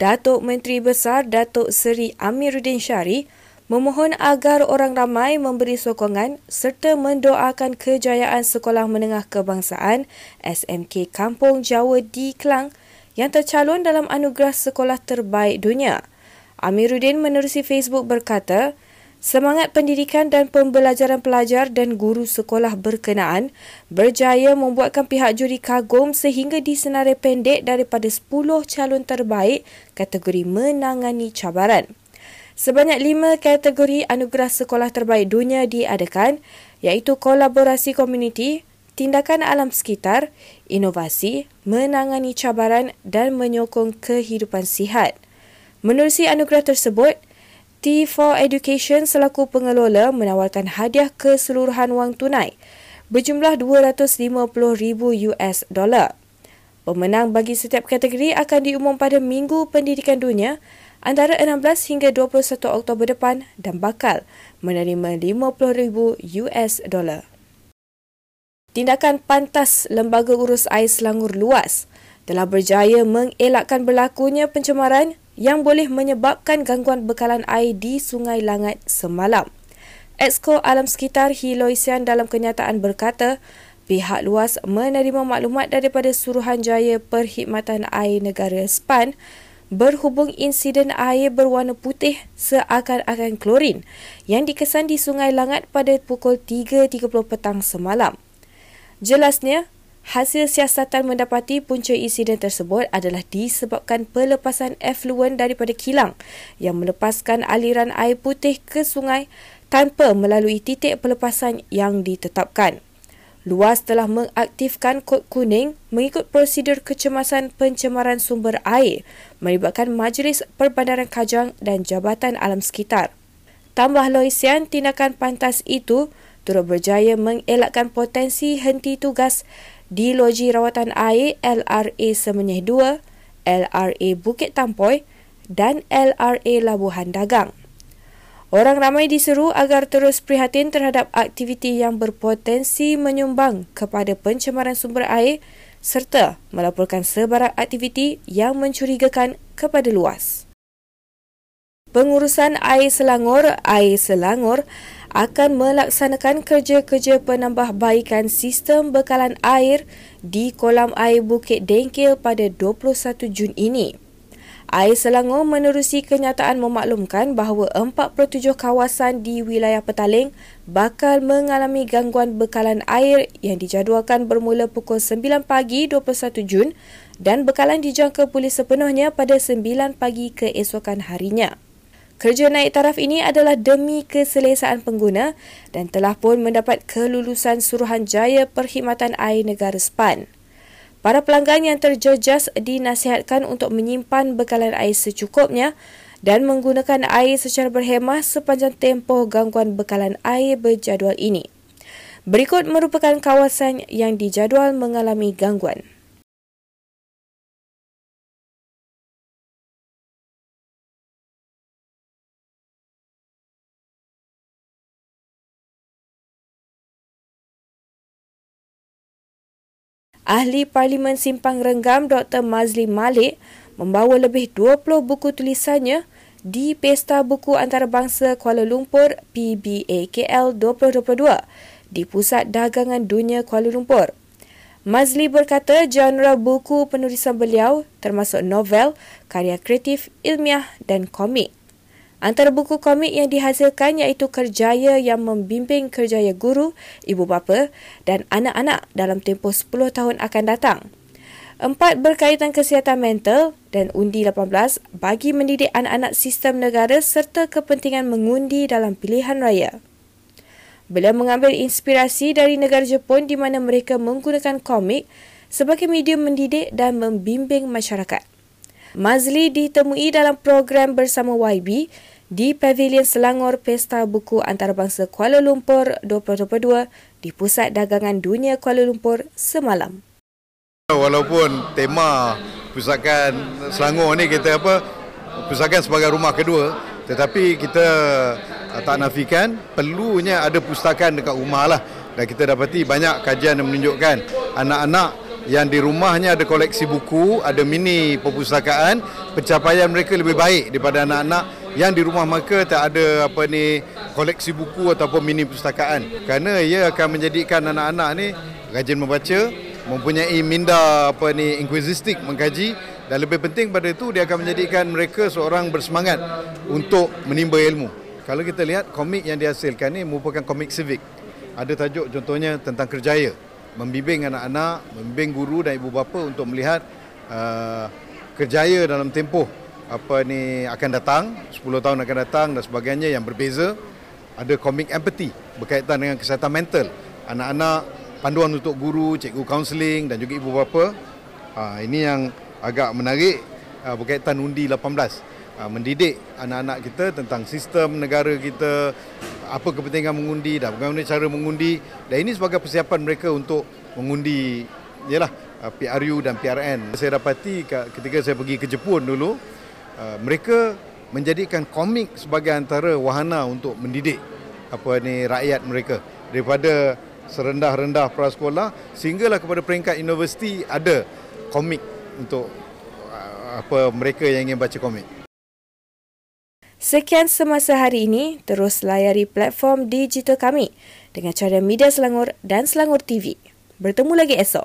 Datuk Menteri Besar Datuk Seri Amiruddin Syari memohon agar orang ramai memberi sokongan serta mendoakan kejayaan Sekolah Menengah Kebangsaan SMK Kampung Jawa di Kelang yang tercalon dalam anugerah sekolah terbaik dunia. Amiruddin menerusi Facebook berkata, Semangat pendidikan dan pembelajaran pelajar dan guru sekolah berkenaan berjaya membuatkan pihak juri kagum sehingga disenarai pendek daripada 10 calon terbaik kategori menangani cabaran. Sebanyak lima kategori anugerah sekolah terbaik dunia diadakan iaitu kolaborasi komuniti, tindakan alam sekitar, inovasi, menangani cabaran dan menyokong kehidupan sihat. Menerusi anugerah tersebut, T4 Education selaku pengelola menawarkan hadiah keseluruhan wang tunai berjumlah 250,000 US dollar. Pemenang bagi setiap kategori akan diumum pada Minggu Pendidikan Dunia antara 16 hingga 21 Oktober depan dan bakal menerima 50,000 US dollar. Tindakan pantas Lembaga Urus Air Selangor Luas telah berjaya mengelakkan berlakunya pencemaran yang boleh menyebabkan gangguan bekalan air di Sungai Langat semalam. Exco Alam Sekitar Hiloisian dalam kenyataan berkata, pihak luas menerima maklumat daripada Suruhanjaya Perkhidmatan Air Negara SPAN berhubung insiden air berwarna putih seakan-akan klorin yang dikesan di Sungai Langat pada pukul 3.30 petang semalam. Jelasnya, Hasil siasatan mendapati punca insiden tersebut adalah disebabkan pelepasan efluen daripada kilang yang melepaskan aliran air putih ke sungai tanpa melalui titik pelepasan yang ditetapkan. Luas telah mengaktifkan kod kuning mengikut prosedur kecemasan pencemaran sumber air melibatkan Majlis Perbandaran Kajang dan Jabatan Alam Sekitar. Tambah Loisian, tindakan pantas itu turut berjaya mengelakkan potensi henti tugas di Loji Rawatan Air LRA Semenyih 2, LRA Bukit Tampoy dan LRA Labuhan Dagang. Orang ramai diseru agar terus prihatin terhadap aktiviti yang berpotensi menyumbang kepada pencemaran sumber air serta melaporkan sebarang aktiviti yang mencurigakan kepada luas. Pengurusan Air Selangor, Air Selangor akan melaksanakan kerja-kerja penambahbaikan sistem bekalan air di kolam air Bukit Dengkil pada 21 Jun ini. Air Selangor menerusi kenyataan memaklumkan bahawa 47 kawasan di wilayah Petaling bakal mengalami gangguan bekalan air yang dijadualkan bermula pukul 9 pagi 21 Jun dan bekalan dijangka pulih sepenuhnya pada 9 pagi keesokan harinya. Kerja naik taraf ini adalah demi keselesaan pengguna dan telah pun mendapat kelulusan Suruhanjaya Perkhidmatan Air Negara SPAN. Para pelanggan yang terjejas dinasihatkan untuk menyimpan bekalan air secukupnya dan menggunakan air secara berhemah sepanjang tempoh gangguan bekalan air berjadual ini. Berikut merupakan kawasan yang dijadual mengalami gangguan. Ahli Parlimen Simpang Renggam Dr. Mazli Malik membawa lebih 20 buku tulisannya di Pesta Buku Antarabangsa Kuala Lumpur PBAKL 2022 di Pusat Dagangan Dunia Kuala Lumpur. Mazli berkata genre buku penulisan beliau termasuk novel, karya kreatif, ilmiah dan komik. Antara buku komik yang dihasilkan iaitu Kerjaya yang membimbing kerjaya guru, ibu bapa dan anak-anak dalam tempoh 10 tahun akan datang. Empat berkaitan kesihatan mental dan undi 18 bagi mendidik anak-anak sistem negara serta kepentingan mengundi dalam pilihan raya. Beliau mengambil inspirasi dari negara Jepun di mana mereka menggunakan komik sebagai medium mendidik dan membimbing masyarakat. Mazli ditemui dalam program bersama YB di Pavilion Selangor Pesta Buku Antarabangsa Kuala Lumpur 2022 di Pusat Dagangan Dunia Kuala Lumpur semalam. Walaupun tema Pusakan Selangor ni kita apa Pusakan sebagai rumah kedua tetapi kita uh, tak nafikan perlunya ada pustakaan dekat rumah lah dan kita dapati banyak kajian yang menunjukkan anak-anak yang di rumahnya ada koleksi buku, ada mini perpustakaan, pencapaian mereka lebih baik daripada anak-anak yang di rumah mereka tak ada apa ni koleksi buku ataupun mini perpustakaan. Kerana ia akan menjadikan anak-anak ni rajin membaca, mempunyai minda apa ni inquisitif mengkaji dan lebih penting pada itu dia akan menjadikan mereka seorang bersemangat untuk menimba ilmu. Kalau kita lihat komik yang dihasilkan ni merupakan komik civic. Ada tajuk contohnya tentang kerjaya membimbing anak-anak, membimbing guru dan ibu bapa untuk melihat uh, kerjaya dalam tempoh apa ni akan datang, 10 tahun akan datang dan sebagainya yang berbeza. Ada komik empathy berkaitan dengan kesihatan mental. Anak-anak panduan untuk guru, cikgu kaunseling dan juga ibu bapa. Uh, ini yang agak menarik uh, berkaitan undi 18. Uh, mendidik anak-anak kita tentang sistem negara kita, apa kepentingan mengundi dan bagaimana cara mengundi dan ini sebagai persiapan mereka untuk mengundi ialah uh, PRU dan PRN. Saya dapati ketika saya pergi ke Jepun dulu uh, mereka menjadikan komik sebagai antara wahana untuk mendidik apa ni rakyat mereka daripada serendah-rendah prasekolah sehinggalah kepada peringkat universiti ada komik untuk apa mereka yang ingin baca komik. Sekian semasa hari ini, terus layari platform digital kami dengan cara Media Selangor dan Selangor TV. Bertemu lagi esok.